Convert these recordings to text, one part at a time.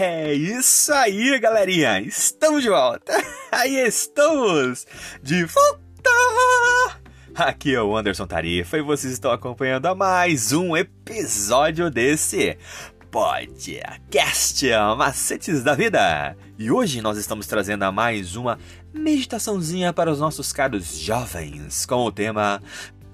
É isso aí, galerinha! Estamos de volta! Aí estamos! De volta! Aqui é o Anderson Tarifa e vocês estão acompanhando a mais um episódio desse podcast Macetes da Vida. E hoje nós estamos trazendo a mais uma meditaçãozinha para os nossos caros jovens com o tema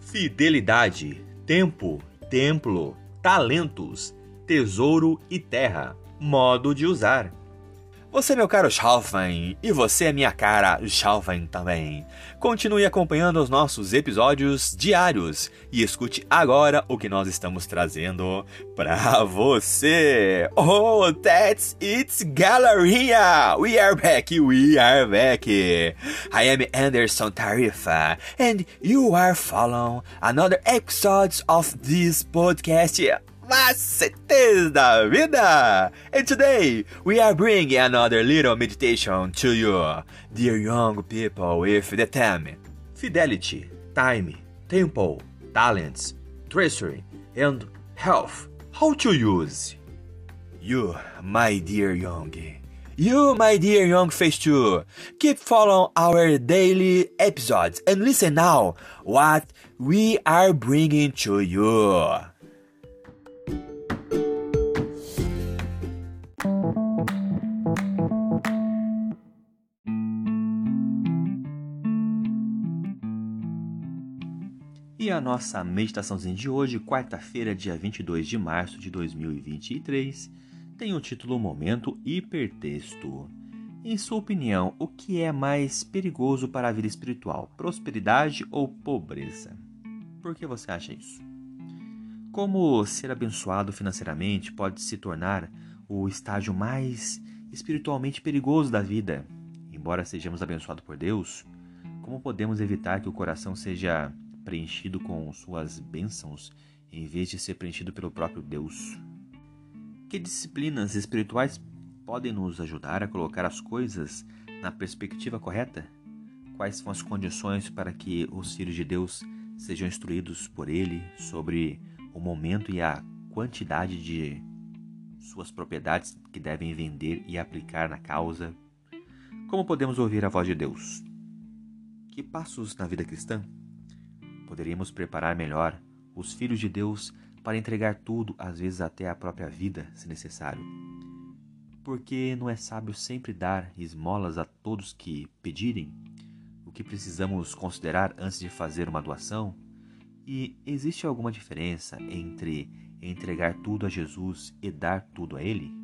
Fidelidade, Tempo, Templo, Talentos, Tesouro e Terra. Modo de usar. Você, meu caro jovem, e você, minha cara jovem também. Continue acompanhando os nossos episódios diários e escute agora o que nós estamos trazendo para você. Oh, that's it, galerinha! We are back, we are back. I am Anderson Tarifa, and you are following another episode of this podcast macetes da vida! And today we are bringing another little meditation to you, dear young people, with the theme Fidelity, Time, Temple, Talents, Treasury, and Health. How to use? You, my dear young. You, my dear young face too, keep following our daily episodes and listen now what we are bringing to you. E a nossa meditaçãozinha de hoje, quarta-feira, dia 22 de março de 2023, tem o título Momento Hipertexto. Em sua opinião, o que é mais perigoso para a vida espiritual, prosperidade ou pobreza? Por que você acha isso? Como ser abençoado financeiramente pode se tornar o estágio mais espiritualmente perigoso da vida? Embora sejamos abençoados por Deus, como podemos evitar que o coração seja preenchido com suas bênçãos em vez de ser preenchido pelo próprio Deus. Que disciplinas espirituais podem nos ajudar a colocar as coisas na perspectiva correta? Quais são as condições para que os filhos de Deus sejam instruídos por Ele sobre o momento e a quantidade de suas propriedades que devem vender e aplicar na causa? Como podemos ouvir a voz de Deus? Que passos na vida cristã Poderíamos preparar melhor os filhos de Deus para entregar tudo, às vezes até a própria vida, se necessário. Porque não é sábio sempre dar esmolas a todos que pedirem? O que precisamos considerar antes de fazer uma doação? E existe alguma diferença entre entregar tudo a Jesus e dar tudo a Ele?